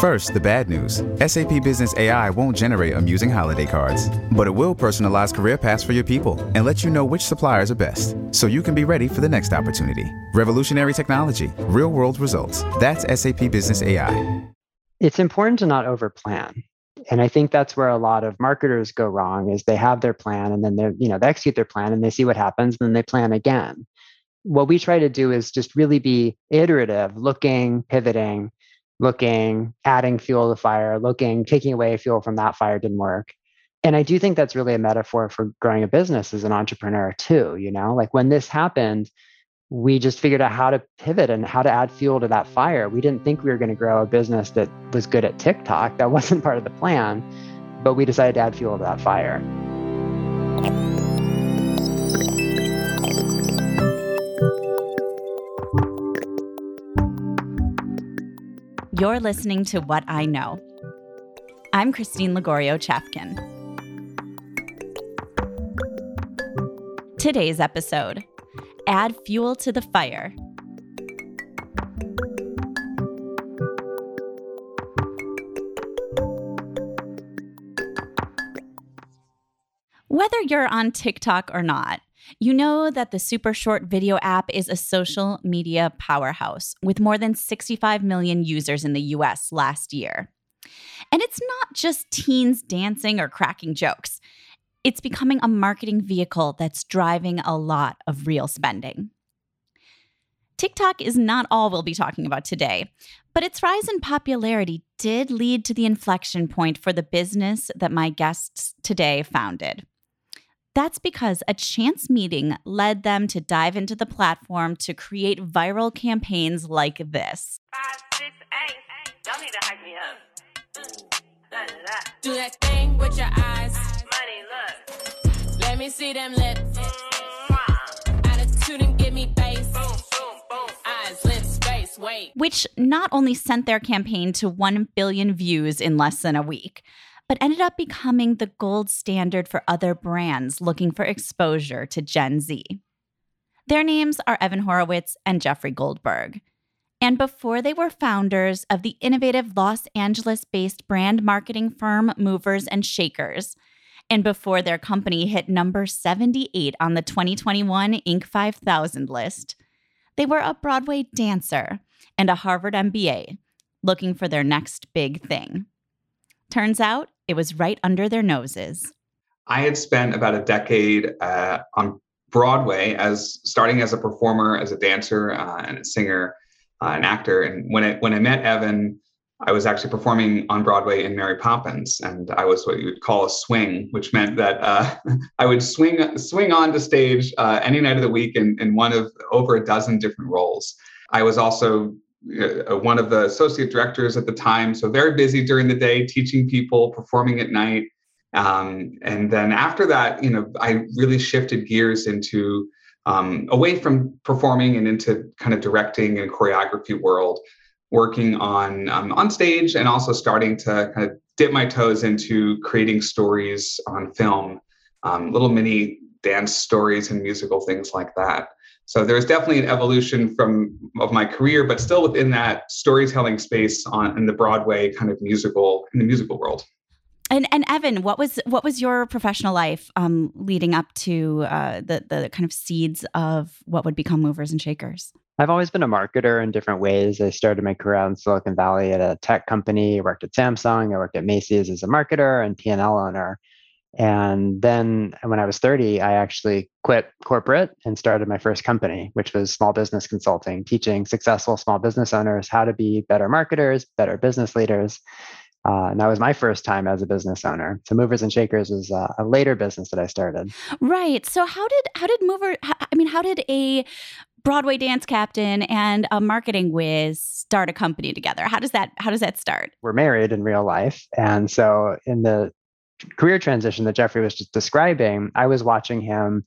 First, the bad news SAP Business AI won't generate amusing holiday cards, but it will personalize career paths for your people and let you know which suppliers are best so you can be ready for the next opportunity. Revolutionary technology, real world results. That's SAP Business AI. It's important to not overplan. And I think that's where a lot of marketers go wrong is they have their plan and then they you know they execute their plan and they see what happens and then they plan again. What we try to do is just really be iterative, looking, pivoting, looking, adding fuel to the fire, looking, taking away fuel from that fire didn't work. And I do think that's really a metaphor for growing a business as an entrepreneur too. You know, like when this happened, we just figured out how to pivot and how to add fuel to that fire. We didn't think we were going to grow a business that was good at TikTok. That wasn't part of the plan, but we decided to add fuel to that fire. You're listening to What I Know. I'm Christine Lagorio Chafkin. Today's episode Add Fuel to the Fire. Whether you're on TikTok or not, you know that the super short video app is a social media powerhouse with more than 65 million users in the US last year. And it's not just teens dancing or cracking jokes, it's becoming a marketing vehicle that's driving a lot of real spending. TikTok is not all we'll be talking about today, but its rise in popularity did lead to the inflection point for the business that my guests today founded. That's because a chance meeting led them to dive into the platform to create viral campaigns like this. Five, six, eight. Y'all need to hype me up. Do that thing with your eyes. Money, look. Let me see them lips. Mm-hmm. Attitude and give me bass. Boom, boom, boom. Eyes, lips, face, wait. Which not only sent their campaign to 1 billion views in less than a week, but ended up becoming the gold standard for other brands looking for exposure to Gen Z. Their names are Evan Horowitz and Jeffrey Goldberg. And before they were founders of the innovative Los Angeles based brand marketing firm Movers and Shakers, and before their company hit number 78 on the 2021 Inc. 5000 list, they were a Broadway dancer and a Harvard MBA looking for their next big thing. Turns out it was right under their noses. I had spent about a decade uh, on Broadway as starting as a performer, as a dancer, uh, and a singer, uh, an actor. And when I when I met Evan, I was actually performing on Broadway in Mary Poppins, and I was what you would call a swing, which meant that uh, I would swing swing onto stage uh, any night of the week in, in one of over a dozen different roles. I was also one of the associate directors at the time. So very busy during the day, teaching people, performing at night. Um, and then after that, you know, I really shifted gears into um, away from performing and into kind of directing and choreography world, working on um, on stage and also starting to kind of dip my toes into creating stories on film, um, little mini dance stories and musical things like that. So there's definitely an evolution from of my career, but still within that storytelling space on in the Broadway kind of musical in the musical world. And and Evan, what was what was your professional life um, leading up to uh, the the kind of seeds of what would become Movers and Shakers? I've always been a marketer in different ways. I started my career out in Silicon Valley at a tech company. I worked at Samsung. I worked at Macy's as a marketer and P&L owner. And then when I was 30, I actually quit corporate and started my first company, which was small business consulting, teaching successful small business owners how to be better marketers, better business leaders. Uh, and that was my first time as a business owner. So Movers and Shakers was uh, a later business that I started. Right. So how did how did Mover? I mean, how did a Broadway dance captain and a marketing whiz start a company together? How does that how does that start? We're married in real life, and so in the career transition that Jeffrey was just describing, I was watching him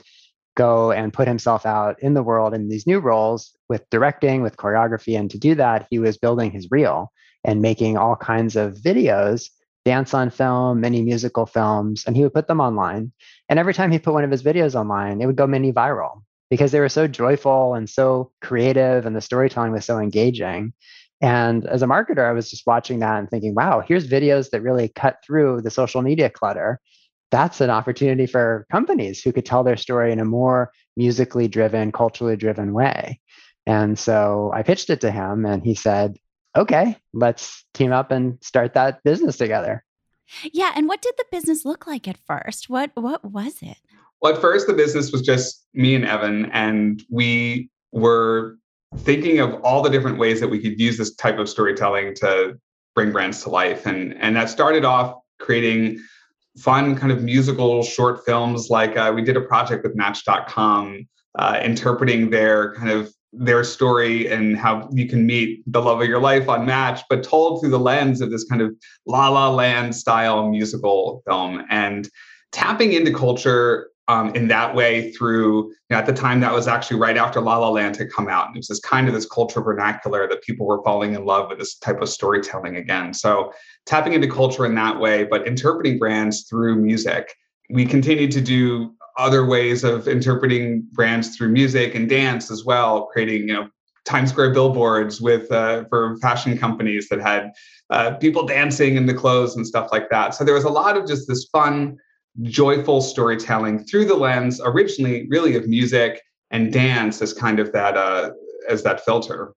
go and put himself out in the world in these new roles with directing, with choreography. And to do that, he was building his reel and making all kinds of videos, dance on film, many musical films, and he would put them online. And every time he put one of his videos online, it would go mini viral because they were so joyful and so creative and the storytelling was so engaging And as a marketer, I was just watching that and thinking, wow, here's videos that really cut through the social media clutter. That's an opportunity for companies who could tell their story in a more musically driven, culturally driven way. And so I pitched it to him and he said, okay, let's team up and start that business together. Yeah. And what did the business look like at first? What what was it? Well, at first the business was just me and Evan, and we were thinking of all the different ways that we could use this type of storytelling to bring brands to life. And and that started off creating fun kind of musical short films like uh, we did a project with match.com uh, interpreting their kind of their story and how you can meet the love of your life on Match, but told through the lens of this kind of La La Land style musical film and tapping into culture um, in that way through you know, at the time that was actually right after La La Land had come out. And it was this kind of this culture vernacular that people were falling in love with this type of storytelling again. So tapping into culture in that way, but interpreting brands through music. We continued to do other ways of interpreting brands through music and dance as well, creating you know Times Square billboards with uh, for fashion companies that had uh, people dancing in the clothes and stuff like that. So there was a lot of just this fun, joyful storytelling through the lens, originally really of music and dance as kind of that uh, as that filter.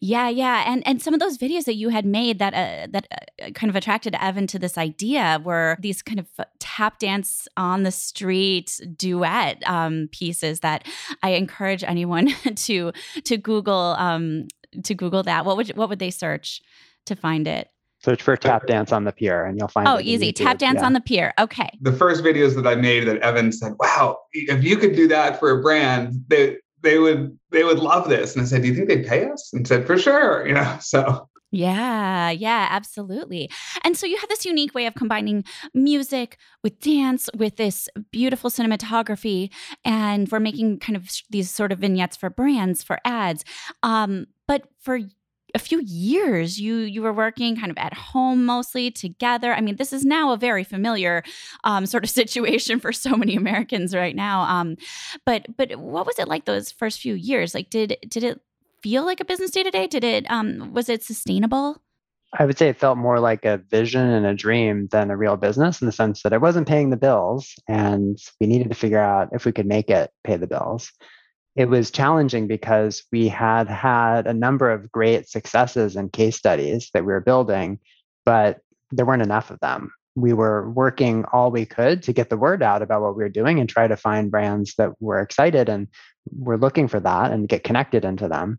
Yeah, yeah, and and some of those videos that you had made that uh, that uh, kind of attracted Evan to this idea were these kind of tap dance on the street duet um, pieces that I encourage anyone to to Google um, to Google that. What would what would they search to find it? Search for tap dance on the pier and you'll find Oh, easy. Tap dance yeah. on the pier. Okay. The first videos that I made that Evan said, Wow, if you could do that for a brand, they they would they would love this. And I said, Do you think they'd pay us? And said, For sure, you know. So yeah, yeah, absolutely. And so you have this unique way of combining music with dance, with this beautiful cinematography, and we're making kind of these sort of vignettes for brands, for ads. Um, but for a few years you you were working kind of at home mostly together. I mean this is now a very familiar um, sort of situation for so many americans right now. Um, but but what was it like those first few years? Like did did it feel like a business day to day did it um, was it sustainable? I would say it felt more like a vision and a dream than a real business in the sense that I wasn't paying the bills and we needed to figure out if we could make it pay the bills it was challenging because we had had a number of great successes and case studies that we were building, but there weren't enough of them. We were working all we could to get the word out about what we were doing and try to find brands that were excited and were looking for that and get connected into them.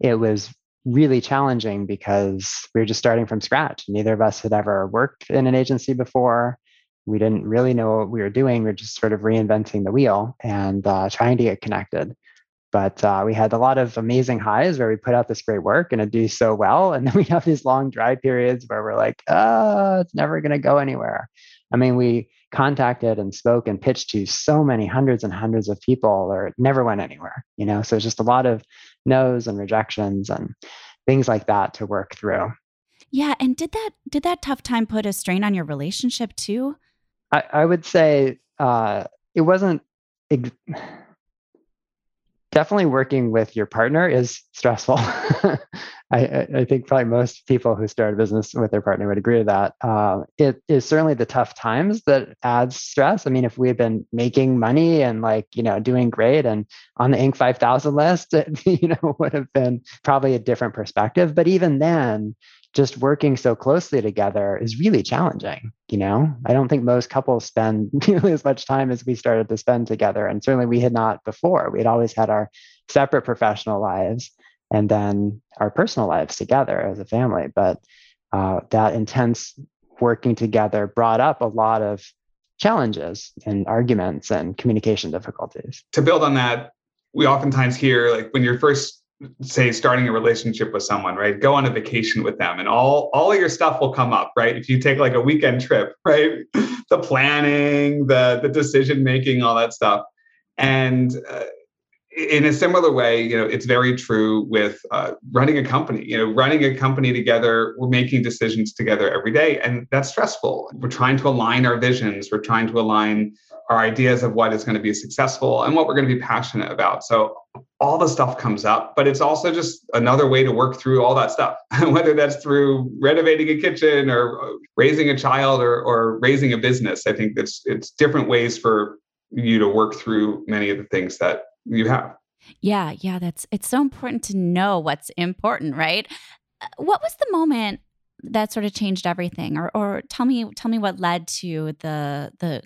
It was really challenging because we were just starting from scratch. Neither of us had ever worked in an agency before we didn't really know what we were doing. We are just sort of reinventing the wheel and uh, trying to get connected. But uh, we had a lot of amazing highs where we put out this great work and it do so well. And then we have these long dry periods where we're like, oh, it's never going to go anywhere. I mean, we contacted and spoke and pitched to so many hundreds and hundreds of people or it never went anywhere, you know? So it's just a lot of no's and rejections and things like that to work through. Yeah, and did that did that tough time put a strain on your relationship too? I, I would say uh, it wasn't ex- definitely working with your partner is stressful. I, I, think probably most people who start a business with their partner would agree to that. Uh, it is certainly the tough times that adds stress. I mean, if we had been making money and like you know doing great and on the Inc. 5000 list, it, you know would have been probably a different perspective. But even then, just working so closely together is really challenging. You know, I don't think most couples spend nearly as much time as we started to spend together. And certainly we had not before. We had always had our separate professional lives and then our personal lives together as a family. But uh, that intense working together brought up a lot of challenges and arguments and communication difficulties. To build on that, we oftentimes hear like when you're first say starting a relationship with someone right? Go on a vacation with them and all all your stuff will come up right? If you take like a weekend trip right? The planning the the decision making all that stuff. And uh, in a similar way you know it's very true with uh, running a company. You know running a company together we're making decisions together every day and that's stressful. We're trying to align our visions. We're trying to align our ideas of what is going to be successful and what we're going to be passionate about so all the stuff comes up, but it's also just another way to work through all that stuff, whether that's through renovating a kitchen or raising a child or, or raising a business. I think it's it's different ways for you to work through many of the things that you have. Yeah, yeah, that's it's so important to know what's important, right? Uh, what was the moment that sort of changed everything or or tell me tell me what led to the the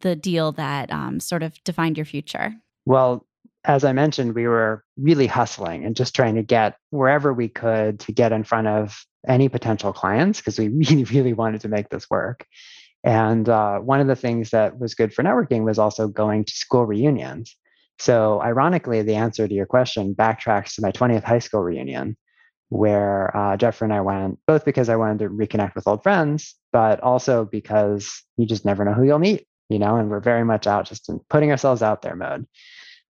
the deal that um, sort of defined your future? Well, as I mentioned, we were really hustling and just trying to get wherever we could to get in front of any potential clients because we really, really wanted to make this work. And uh, one of the things that was good for networking was also going to school reunions. So, ironically, the answer to your question backtracks to my 20th high school reunion, where uh, Jeffrey and I went, both because I wanted to reconnect with old friends, but also because you just never know who you'll meet, you know, and we're very much out just in putting ourselves out there mode.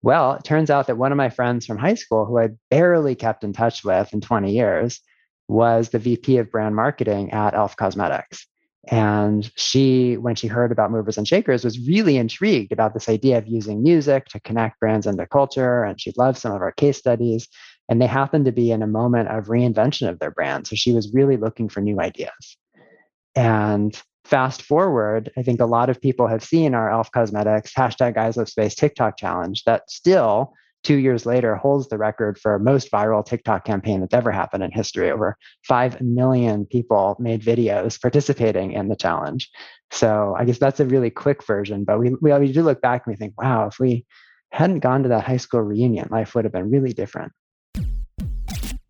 Well, it turns out that one of my friends from high school, who I barely kept in touch with in 20 years, was the VP of brand marketing at Elf Cosmetics. And she, when she heard about movers and shakers, was really intrigued about this idea of using music to connect brands into culture. And she loved some of our case studies. And they happened to be in a moment of reinvention of their brand. So she was really looking for new ideas. And fast forward, I think a lot of people have seen our Elf Cosmetics hashtag Eyes Lips Face TikTok challenge that still two years later holds the record for most viral TikTok campaign that's ever happened in history. Over 5 million people made videos participating in the challenge. So I guess that's a really quick version, but we, we, we do look back and we think, wow, if we hadn't gone to that high school reunion, life would have been really different.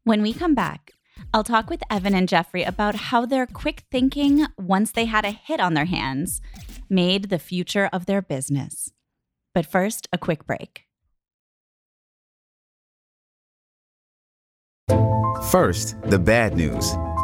When we come back, I'll talk with Evan and Jeffrey about how their quick thinking, once they had a hit on their hands, made the future of their business. But first, a quick break. First, the bad news.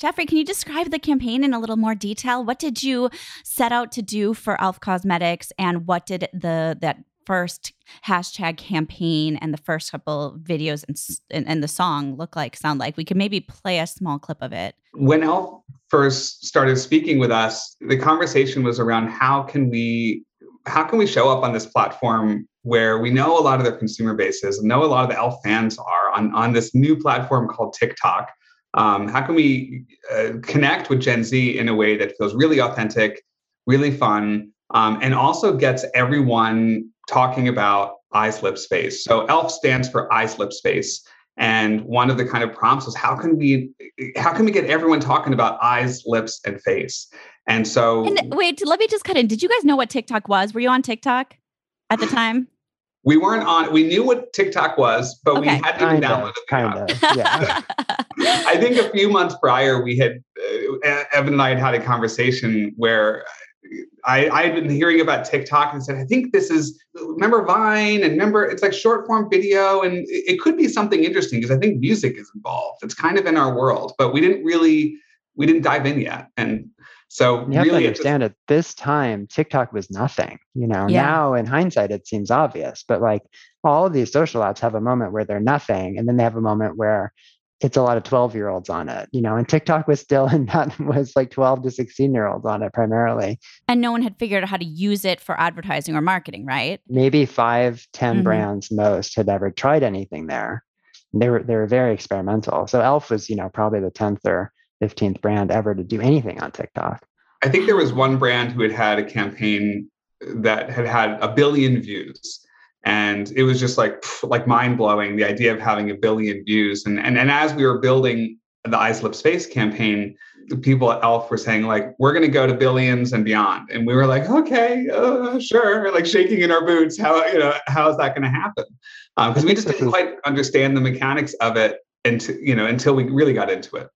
Jeffrey, can you describe the campaign in a little more detail? What did you set out to do for Elf Cosmetics, and what did the that first hashtag campaign and the first couple videos and, and, and the song look like? Sound like we could maybe play a small clip of it. When Elf first started speaking with us, the conversation was around how can we how can we show up on this platform where we know a lot of their consumer bases know a lot of the elf fans are on, on this new platform called tiktok um, how can we uh, connect with Gen Z in a way that feels really authentic, really fun, um, and also gets everyone talking about eyes, lips, face? So ELF stands for eyes, lips, face. And one of the kind of prompts was how can we how can we get everyone talking about eyes, lips, and face? And so and wait, let me just cut in. Did you guys know what TikTok was? Were you on TikTok at the time? We weren't on we knew what tiktok was but okay. we hadn't kind downloaded it kind of yeah i think a few months prior we had uh, evan and i had had a conversation where I, I had been hearing about TikTok and said, I think this is, remember Vine and remember it's like short form video and it could be something interesting because I think music is involved. It's kind of in our world, but we didn't really, we didn't dive in yet. And so you have really to understand at this time, TikTok was nothing. You know, yeah. now in hindsight, it seems obvious, but like all of these social apps have a moment where they're nothing, and then they have a moment where it's a lot of 12 year olds on it, you know, and TikTok was still, and that was like 12 to 16 year olds on it primarily. And no one had figured out how to use it for advertising or marketing, right? Maybe five, 10 mm-hmm. brands most had ever tried anything there. They were, they were very experimental. So Elf was, you know, probably the 10th or 15th brand ever to do anything on TikTok. I think there was one brand who had had a campaign that had had a billion views. And it was just like like mind blowing the idea of having a billion views. And, and and as we were building the Eyes Lips Face campaign, the people at Elf were saying like, "We're going to go to billions and beyond." And we were like, "Okay, uh, sure." Like shaking in our boots. How you know how is that going to happen? Because um, we just didn't quite understand the mechanics of it until you know until we really got into it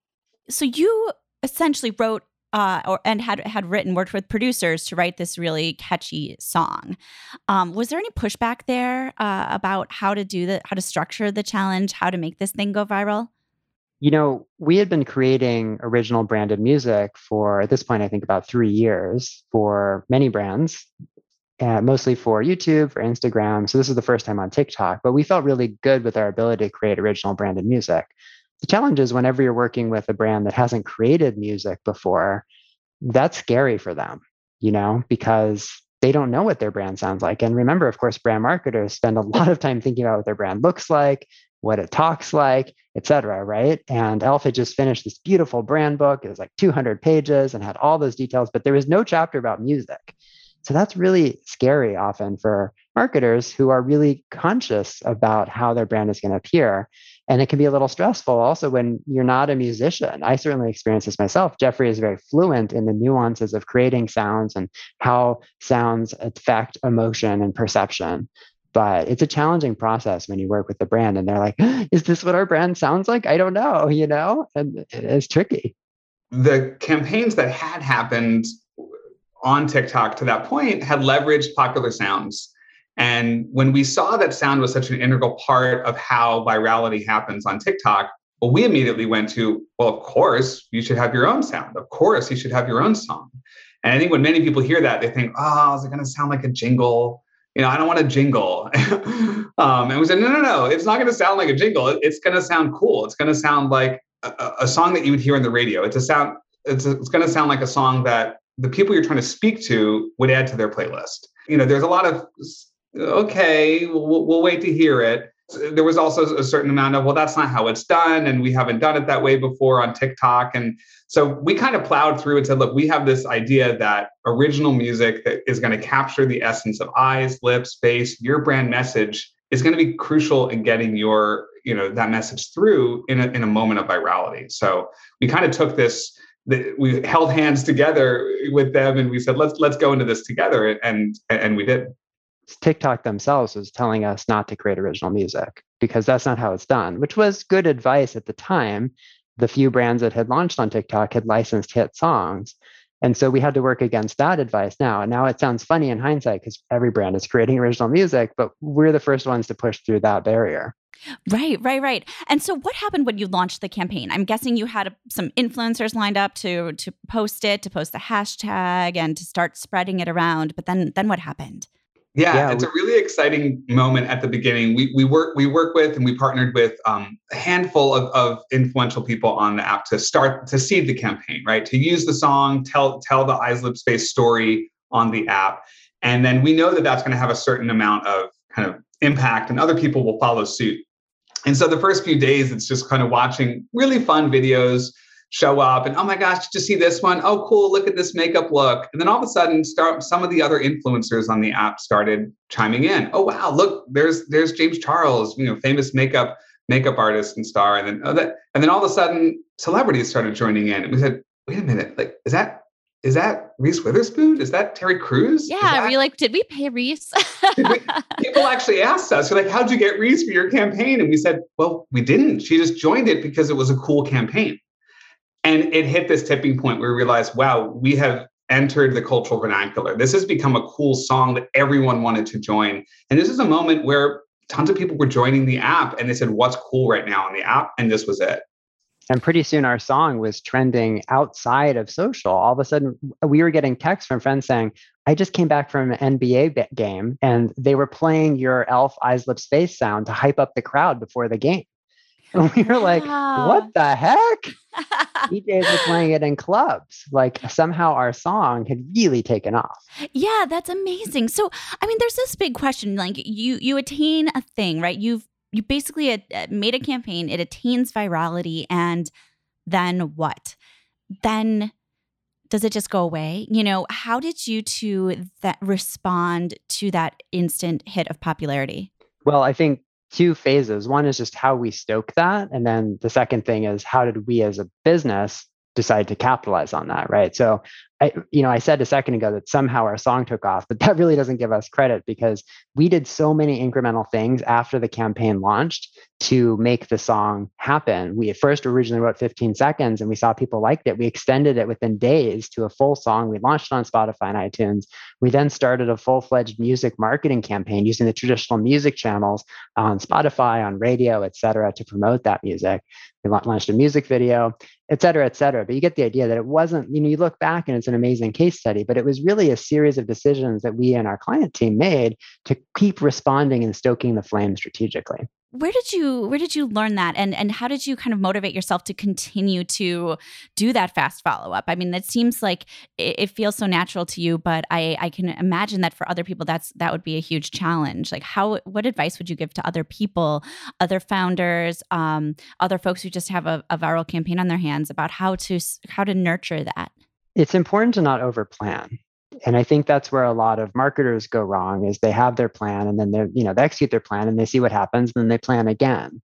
so you essentially wrote uh, or and had had written worked with producers to write this really catchy song. Um, was there any pushback there uh, about how to do the how to structure the challenge, how to make this thing go viral? You know, we had been creating original branded music for at this point, I think about three years for many brands, uh, mostly for YouTube, for Instagram. So this is the first time on TikTok, but we felt really good with our ability to create original branded music. The challenge is whenever you're working with a brand that hasn't created music before, that's scary for them, you know, because they don't know what their brand sounds like. And remember, of course, brand marketers spend a lot of time thinking about what their brand looks like, what it talks like, et cetera, right? And Elf had just finished this beautiful brand book. It was like 200 pages and had all those details, but there was no chapter about music. So that's really scary often for marketers who are really conscious about how their brand is going to appear. And it can be a little stressful also when you're not a musician. I certainly experience this myself. Jeffrey is very fluent in the nuances of creating sounds and how sounds affect emotion and perception. But it's a challenging process when you work with the brand and they're like, is this what our brand sounds like? I don't know, you know? And uh, it's tricky. The campaigns that had happened on TikTok to that point had leveraged popular sounds. And when we saw that sound was such an integral part of how virality happens on TikTok, well, we immediately went to, well, of course, you should have your own sound. Of course, you should have your own song. And I think when many people hear that, they think, oh, is it going to sound like a jingle? You know, I don't want a jingle. um, and we said, no, no, no, it's not going to sound like a jingle. It's going to sound cool. It's going to sound like a, a, song that you would hear in the radio. It's a sound. It's, it's going to sound like a song that the people you're trying to speak to would add to their playlist. You know, there's a lot of okay, we'll, we'll wait to hear it. There was also a certain amount of well, that's not how it's done, and we haven't done it that way before on TikTok, and so we kind of plowed through and said, look, we have this idea that original music that is going to capture the essence of eyes, lips, face, your brand message is going to be crucial in getting your you know that message through in a, in a moment of virality. So we kind of took this we held hands together with them and we said let's let's go into this together and and we did. Tiktok themselves was telling us not to create original music because that's not how it's done which was good advice at the time. The few brands that had launched on tiktok had licensed hit songs and so we had to work against that advice now. And now it sounds funny in hindsight because every brand is creating original music but we're the first ones to push through that barrier Right, right, right. And so what happened when you launched the campaign? I'm guessing you had some influencers lined up to to post it, to post the hashtag and to start spreading it around, but then then what happened? Yeah, yeah, it's a really exciting moment at the beginning. We, we work we work with and we partnered with um, a handful of, of influential people on the app to start to seed the campaign, right? To use the song, tell tell the Eyes Lips Face story on the app, and then we know that that's going to have a certain amount of kind of impact, and other people will follow suit. And so the first few days, it's just kind of watching really fun videos show up and oh my gosh, did you see this one? Oh, cool, look at this makeup look. And then all of a sudden, start some of the other influencers on the app started chiming in. Oh wow, look, there's there's James Charles, you know, famous makeup makeup artist and star. And then oh, that, and then all of a sudden celebrities started joining in. And we said, wait a minute, like, is that is that Reese Witherspoon? Is that Terry Crews? Yeah. That- are like, did we pay Reese? we, people actually asked us, like, how'd you get Reese for your campaign? And we said, well, we didn't. She just joined it because it was a cool campaign. And it hit this tipping point where we realized, wow, we have entered the cultural vernacular. This has become a cool song that everyone wanted to join. And this is a moment where tons of people were joining the app and they said, what's cool right now on the app? And this was it. And pretty soon our song was trending outside of social. All of a sudden, we were getting texts from friends saying, I just came back from an NBA game and they were playing your Elf Eyes Lips Face sound to hype up the crowd before the game. And we were like, what the heck? DJs were playing it in clubs. Like somehow our song had really taken off. Yeah, that's amazing. So, I mean, there's this big question. Like you, you attain a thing, right? You've you basically made a campaign, it attains virality, and then what? Then does it just go away? You know, how did you two that respond to that instant hit of popularity? Well, I think two phases. One is just how we stoke that. And then the second thing is how did we as a business decide to capitalize on that, right? So I, you know, I said a second ago that somehow our song took off, but that really doesn't give us credit because we did so many incremental things after the campaign launched to make the song happen. We first originally wrote 15 seconds and we saw people liked it. We extended it within days to a full song. We launched it on Spotify and iTunes. We then started a full fledged music marketing campaign using the traditional music channels on Spotify, on radio, et cetera, to promote that music. We launched a music video, et cetera, et cetera. But you get the idea that it wasn't, you know, you look back and it's an amazing case study, but it was really a series of decisions that we and our client team made to keep responding and stoking the flame strategically. Where did you where did you learn that? And and how did you kind of motivate yourself to continue to do that fast follow up i mean it seems like it, it, feels so natural to you but i i can imagine that for other people that's that would be a huge challenge. Like how what advice would you give to other people other founders um, other folks who just have a, a viral campaign on their hands about how to how to nurture that it's important to not overplan and i think that's where a lot of marketers go wrong is they have their plan and then they you know they execute their plan and they see what happens and then they plan again.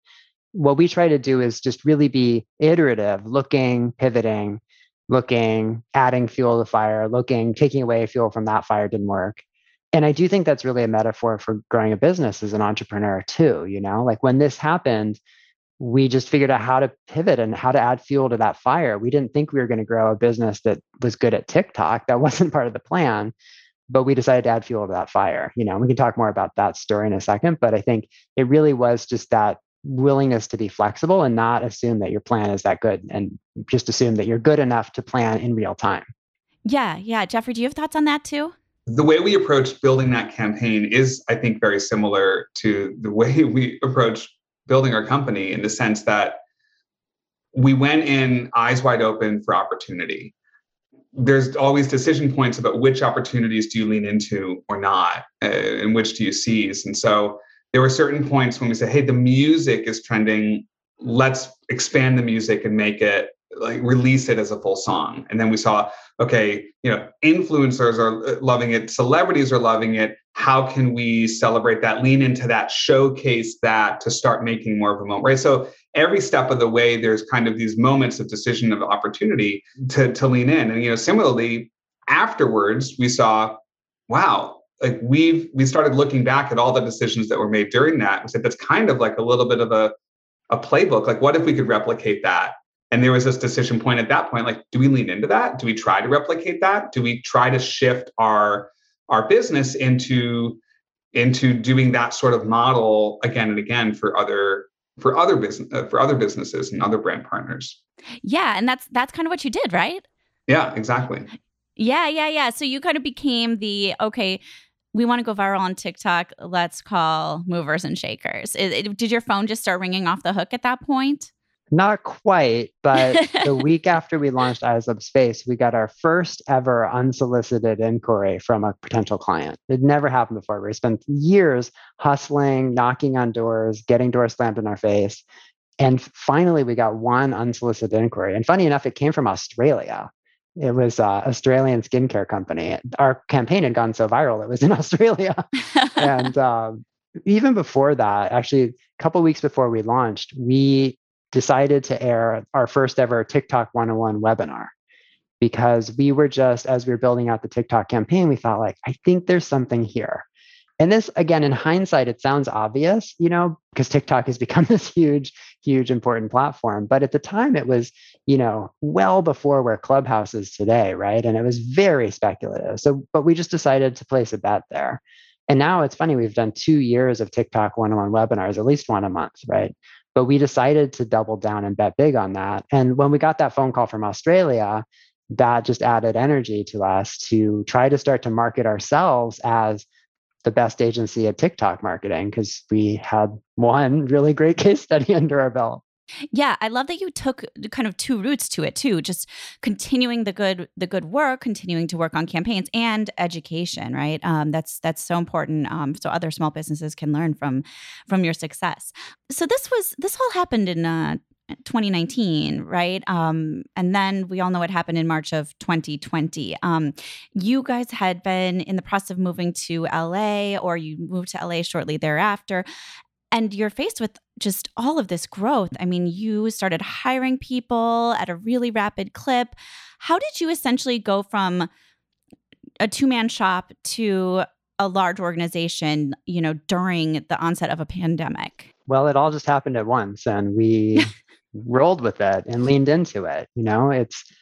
What we try to do is just really be iterative looking pivoting looking adding fuel to fire looking taking away fuel from that fire didn't work. And i do think that's really a metaphor for growing a business as an entrepreneur too you know like when this happened we just figured out how to pivot and how to add fuel to that fire. We didn't think we were going to grow a business that was good at TikTok. That wasn't part of the plan, but we decided to add fuel to that fire. You know, we can talk more about that story in a second, but I think it really was just that willingness to be flexible and not assume that your plan is that good and just assume that you're good enough to plan in real time. Yeah, yeah. Jeffrey, do you have thoughts on that too? The way we approached building that campaign is, I think, very similar to the way we approach building our company in the sense that we went in eyes wide open for opportunity. There's always decision points about which opportunities do you lean into or not, uh, and which do you seize. And so there were certain points when we said, hey, the music is trending. Let's expand the music and make it like release it as a full song. And then we saw, okay, you know, influencers are uh, loving it, celebrities are loving it. How can we celebrate that, lean into that, showcase that to start making more of a moment, right? So every step of the way, there's kind of these moments of decision of opportunity to, to lean in. And, you know, similarly, afterwards, we saw, wow, like we've we started looking back at all the decisions that were made during that and said that's kind of like a little bit of a a playbook like what if we could replicate that and there was this decision point at that point like do we lean into that do we try to replicate that do we try to shift our our business into into doing that sort of model again and again for other for other business uh, for other businesses and other brand partners yeah and that's that's kind of what you did right yeah exactly yeah yeah yeah so you kind of became the okay we want to go viral on TikTok. Let's call movers and shakers. did your phone just start ringing off the hook at that point? Not quite, but the week after we launched Eyes Lips Face, we got our first ever unsolicited inquiry from a potential client. It never happened before. We spent years hustling, knocking on doors, getting doors slammed in our face. And finally, we got one unsolicited inquiry. And funny enough, it came from Australia. It was an Australian skincare company. Our campaign had gone so viral, it was in Australia. and um, even before that, actually, a couple weeks before we launched, we decided to air our first ever TikTok 101 webinar because we were just, as we were building out the TikTok campaign, we thought, like, I think there's something here. And this, again, in hindsight, it sounds obvious, you know, because TikTok has become this huge, huge, important platform. But at the time, it was, you know, well before where Clubhouse is today, right? And it was very speculative. So, but we just decided to place a bet there. And now it's funny, we've done two years of TikTok one on one webinars, at least one a month, right? But we decided to double down and bet big on that. And when we got that phone call from Australia, that just added energy to us to try to start to market ourselves as the best agency at TikTok marketing because we had one really great case study under our belt. Yeah, I love that you took kind of two routes to it too, just continuing the good the good work, continuing to work on campaigns and education, right? Um, that's that's so important, um, so other small businesses can learn from from your success. So this was this all happened in uh, 2019, right? Um, and then we all know what happened in March of 2020. Um, you guys had been in the process of moving to LA, or you moved to LA shortly thereafter and you're faced with just all of this growth. I mean, you started hiring people at a really rapid clip. How did you essentially go from a two man shop to a large organization, you know, during the onset of a pandemic? Well, it all just happened at once and we rolled with it and leaned into it. You know, it's, it,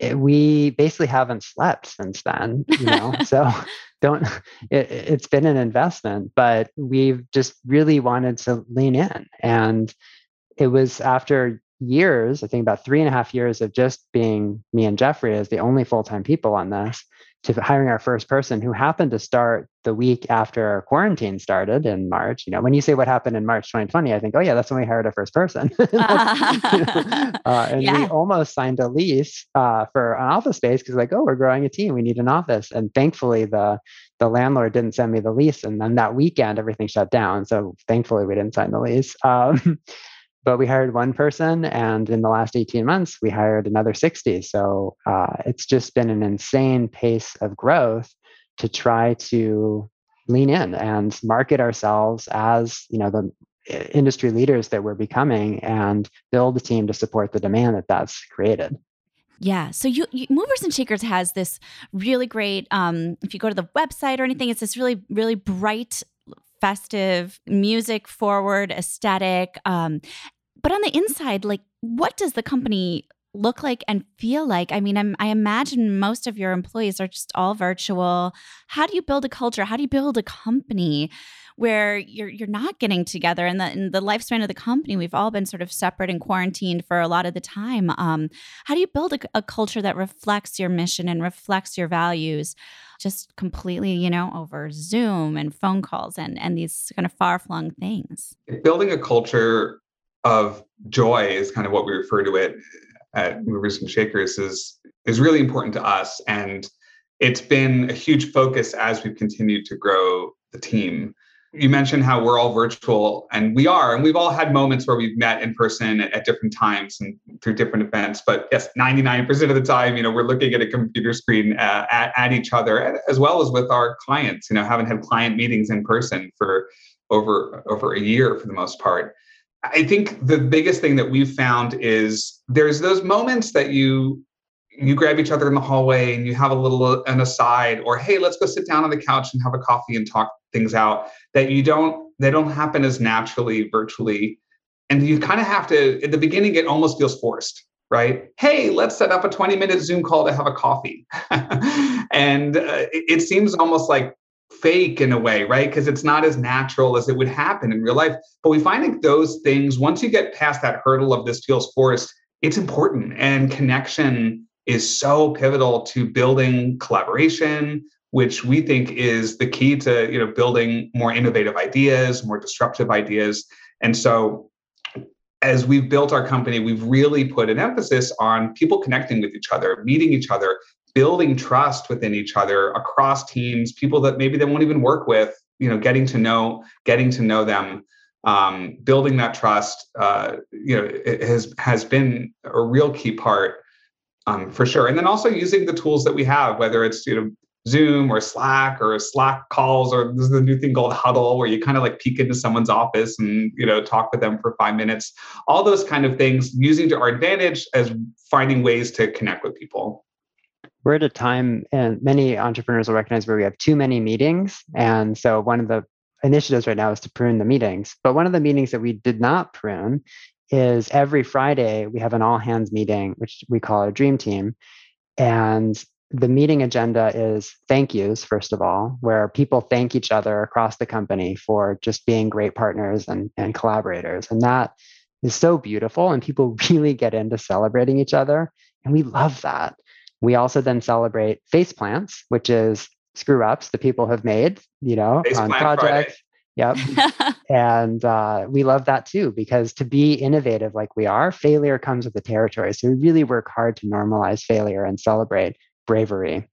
Eh, we basically haven't slept since then, you know, so don't, it, it's been an investment, but we've just really wanted to lean in. And it was after years, I think about three and a half years of just being me and Jeffrey as the only full time people on this, to hiring our first person who happened to start the week after our quarantine started in March. You know, when you say what happened in March 2020, I think, oh yeah, that's when we hired our first person. uh, and yeah. we almost signed a lease uh, for an office space because like, oh, we're growing a team, we need an office. And thankfully, the the landlord didn't send me the lease, and then that weekend everything shut down. So thankfully, we didn't sign the lease. Um, but we hired one person and in the last 18 months we hired another 60 so uh, it's just been an insane pace of growth to try to lean in and market ourselves as you know the industry leaders that we're becoming and build a team to support the demand that that's created yeah. So you, you, Movers and Shakers has this really great. Um, if you go to the website or anything, it's this really really bright festive, music forward aesthetic. Um, but on the inside, like, what does the company look like and feel like? I mean, I'm, I imagine most of your employees are just all virtual. How do you build a culture? How do you build a company where you're you're not getting together? And the the lifespan of the company, we've all been sort of separate and quarantined for a lot of the time. Um, how do you build a, a culture that reflects your mission and reflects your values? just completely, you know, over Zoom and phone calls and and these kind of far flung things. Building a culture of joy is kind of what we refer to it at Movers and Shakers is is really important to us, and it's been a huge focus as we've continued to grow the team. You mentioned how we're all virtual and we are and we've all had moments where we've met in person at, at, different times and through different events. But yes 99% of the time you know we're looking at a computer screen uh, at, at each other as well as with our clients. You know haven't had client meetings in person for over over a year for the most part i think the biggest thing that we've found is there's those moments that you you grab each other in the hallway and you have a little an aside or hey let's go sit down on the couch and have a coffee and talk things out that you don't they don't happen as naturally virtually. And you kind of have to at the beginning it almost feels forced right? Hey let's set up a 20 minute zoom call to have a coffee. And uh, it, it seems almost like fake in a way right? Because it's not as natural as it would happen in real life. But we find that those things once you get past that hurdle of this feels forced it's important. And connection is so pivotal to building collaboration which we think is the key to you know building more innovative ideas more disruptive ideas. And so as we've built our company we've really put an emphasis on people connecting with each other meeting each other building trust within each other across teams people that maybe they won't even work with you know getting to know getting to know them um, building that trust uh, you know has has been a real key part um, for sure. And then also using the tools that we have, whether it's you know Zoom or Slack or Slack calls, or this is the new thing called Huddle, where you kind of like peek into someone's office and you know talk with them for five minutes. All those kind of things, using to our advantage as finding ways to connect with people. We're at a time, and many entrepreneurs will recognize where we have too many meetings, and so one of the initiatives right now is to prune the meetings. But one of the meetings that we did not prune is every Friday we have an all hands meeting, which we call our dream team. And the meeting agenda is thank yous, first of all, where people thank each other across the company for just being great partners and, and collaborators. And that is so beautiful. And people really get into celebrating each other. And we love that. We also then celebrate face plants, which is screw ups the people have made, you know, face on projects. Friday. Yep. and uh, we love that too, because to be innovative like we are, failure comes with the territory. So we really work hard to normalize failure and celebrate bravery.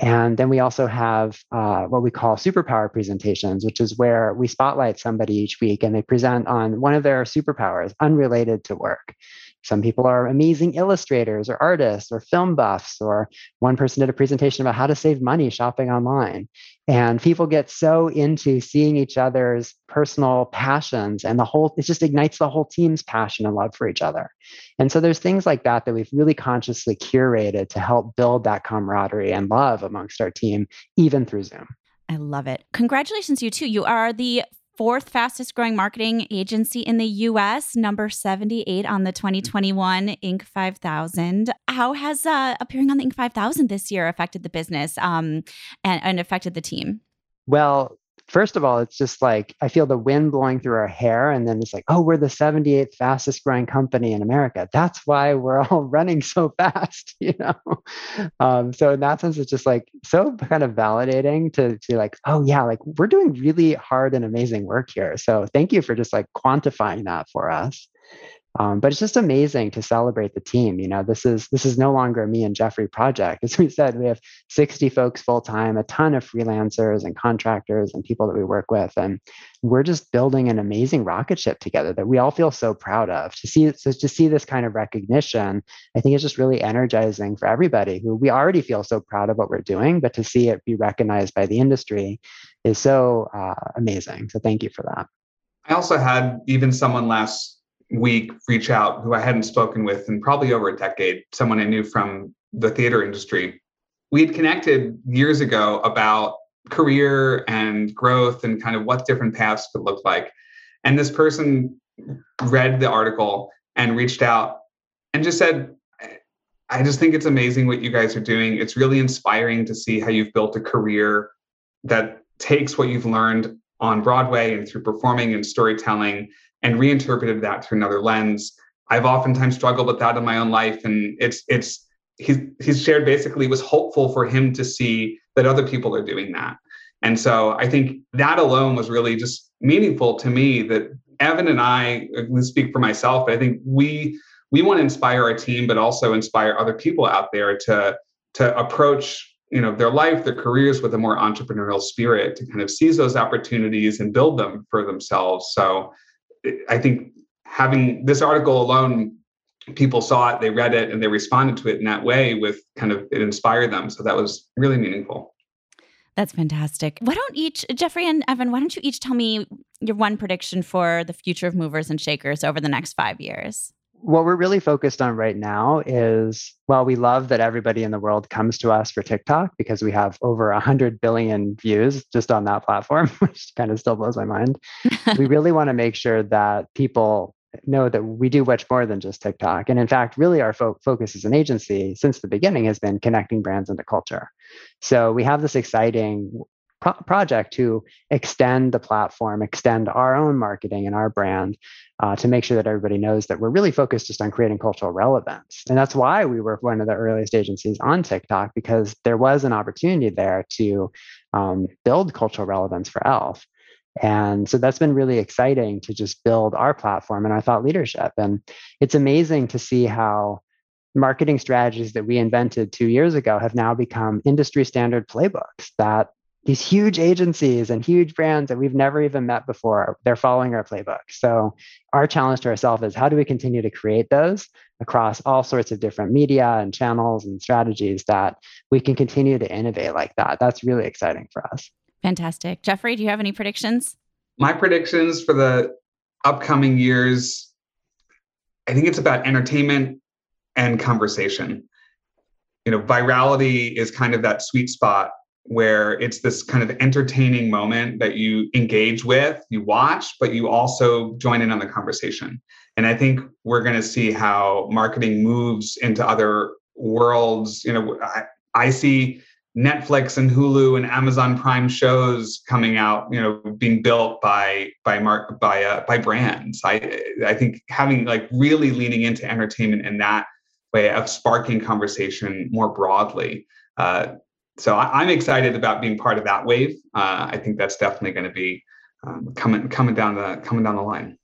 And then we also have uh, what we call superpower presentations, which is where we spotlight somebody each week and they present on one of their superpowers unrelated to work. Some people are amazing illustrators or artists or film buffs, or one person did a presentation about how to save money shopping online. And people get so into seeing each other's personal passions, and the whole, it just ignites the whole team's passion and love for each other. And so there's things like that that we've really consciously curated to help build that camaraderie and love amongst our team, even through Zoom. I love it. Congratulations, you too. You are the fourth fastest growing marketing agency in the US, number 78 on the 2021 Inc. 5000. How has uh, appearing on the Inc. 5000 this year affected the business um, and, and affected the team? Well, first of all, it's just like I feel the wind blowing through our hair. And then it's like, oh, we're the 78th fastest growing company in America. That's why we're all running so fast, you know? Um, so in that sense, it's just like so kind of validating to, to like, oh, yeah, like we're doing really hard and amazing work here. So thank you for just like quantifying that for us. Um, but it's just amazing to celebrate the team. You know, this is this is no longer me and Jeffrey project. As we said, we have 60 folks full time, a ton of freelancers and contractors and people that we work with, and we're just building an amazing rocket ship together that we all feel so proud of. To see so to see this kind of recognition, I think it's just really energizing for everybody who we already feel so proud of what we're doing, but to see it be recognized by the industry is so uh, amazing. So thank you for that. I also had even someone last week reach out who I hadn't spoken with in probably over a decade, someone I knew from the theater industry. We had connected years ago about career and growth and kind of what different paths could look like. And this person read the article and reached out and just said, I just think it's amazing what you guys are doing. It's really inspiring to see how you've built a career that takes what you've learned on Broadway and through performing and storytelling and reinterpreted that through another lens. I've oftentimes struggled with that in my own life, and it's it's he's he's shared basically was hopeful for him to see that other people are doing that. And so I think that alone was really just meaningful to me that Evan and I, I speak for myself, but I think we we want to inspire our team, but also inspire other people out there to to approach you know their life, their careers with a more entrepreneurial spirit, to kind of seize those opportunities and build them for themselves. So I think having this article alone, people saw it, they read it, and they responded to it in that way with kind of it inspired them. So that was really meaningful. That's fantastic. Why don't each, Jeffrey and Evan, why don't you each tell me your one prediction for the future of movers and shakers over the next five years? What we're really focused on right now is well, we love that everybody in the world comes to us for TikTok because we have over 100 billion views just on that platform, which kind of still blows my mind. we really want to make sure that people know that we do much more than just TikTok. And in fact, really our fo- focus as an agency since the beginning has been connecting brands into culture. So we have this exciting pro- project to extend the platform, extend our own marketing and our brand uh, to make sure that everybody knows that we're really focused just on creating cultural relevance. And that's why we were one of the earliest agencies on TikTok because there was an opportunity there to um, build cultural relevance for ELF. And so that's been really exciting to just build our platform and our thought leadership. And it's amazing to see how marketing strategies that we invented two years ago have now become industry standard playbooks that these huge agencies and huge brands that we've never even met before they're following our playbook. So our challenge to ourselves is how do we continue to create those across all sorts of different media and channels and strategies that we can continue to innovate like that? That's really exciting for us. Fantastic. Jeffrey do you have any predictions? My predictions for the upcoming years i think it's about entertainment and conversation. You know virality is kind of that sweet spot where it's this kind of entertaining moment that you engage with, you watch, but you also join in on the conversation. And I think we're going to see how marketing moves into other worlds. You know, I, I see Netflix and Hulu and Amazon Prime shows coming out, you know, being built by by mark by uh, by brands. I I think having like really leaning into entertainment in that way of sparking conversation more broadly. Uh, so I, am excited about being part of that wave. Uh, I think that's definitely going to be um, coming coming down the coming down the line.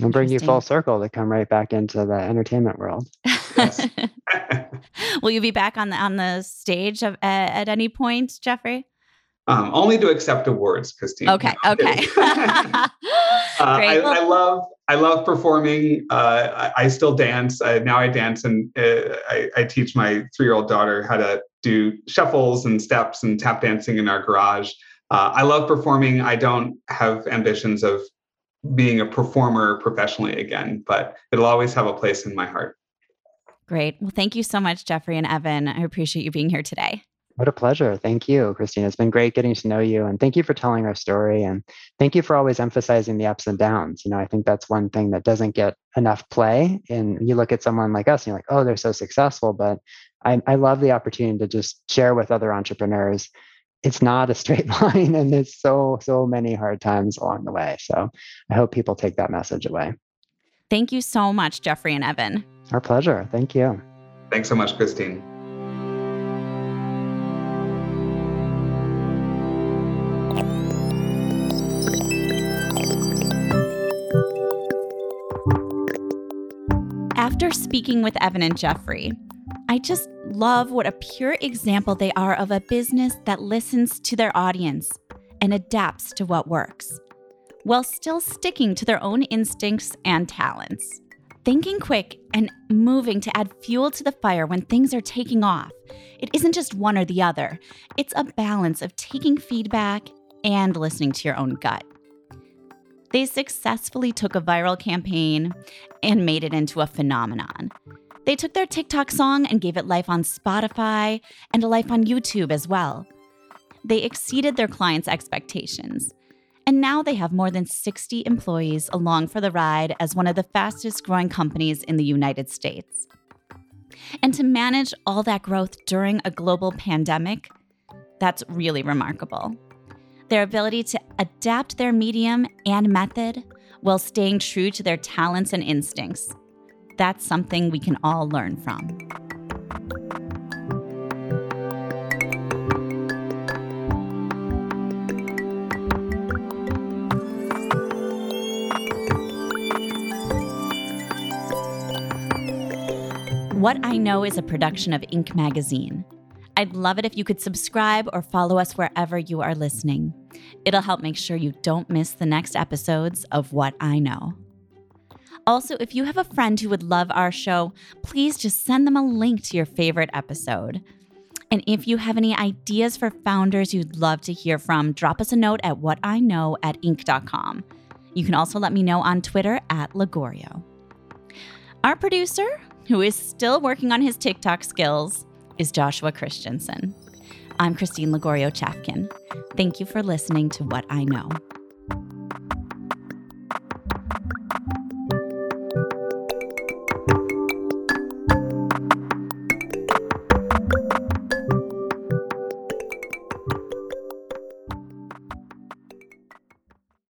And bring you full circle to come right back into the entertainment world. Will you be back on the on the stage of, uh, at any point, Jeffrey? Um, only to accept awards, Christine. Okay. Okay. uh, I, I, love I love performing. Uh, I, I, still dance. I, now I dance and uh, I, I, teach my three year old daughter how to do shuffles and steps and tap dancing in our garage. Uh, I love performing. I don't have ambitions of being a performer professionally again, but it'll always have a place in my heart. Great. Well, thank you so much, Jeffrey and Evan. I appreciate you being here today. What a pleasure. Thank you, Christina. It's been great getting to know you. And thank you for telling our story. And thank you for always emphasizing the ups and downs. You know, I think that's one thing that doesn't get enough play. And you look at someone like us and you're like, oh, they're so successful. But I, I love the opportunity to just share with other entrepreneurs. It's not a straight line and there's so, so many hard times along the way. So I hope people take that message away. Thank you so much, Jeffrey and Evan. Our pleasure. Thank you. Thanks so much, Christine. After speaking with Evan and Jeffrey, I just love what a pure example they are of a business that listens to their audience and adapts to what works, while still sticking to their own instincts and talents. Thinking quick and moving to add fuel to the fire when things are taking off. It isn't just one or the other, it's a balance of taking feedback and listening to your own gut. They successfully took a viral campaign and made it into a phenomenon. They took their TikTok song and gave it life on Spotify and a life on YouTube as well. They exceeded their clients' expectations and now they have more than 60 employees along for the ride as one of the fastest growing companies in the United States. And to manage all that growth during a global pandemic, that's really remarkable. Their ability to adapt their medium and method while staying true to their talents and instincts. That's something we can all learn from. What I Know is a production of Inc. magazine. I'd love it if you could subscribe or follow us wherever you are listening. It'll help make sure you don't miss the next episodes of What I Know. Also, if you have a friend who would love our show, please just send them a link to your favorite episode. And if you have any ideas for founders you'd love to hear from, drop us a note at whatiknow at inc.com. You can also let me know on Twitter at Lagorio. Our producer, who is still working on his TikTok skills, is Joshua Christensen. I'm Christine Lagorio Chafkin. Thank you for listening to What I Know.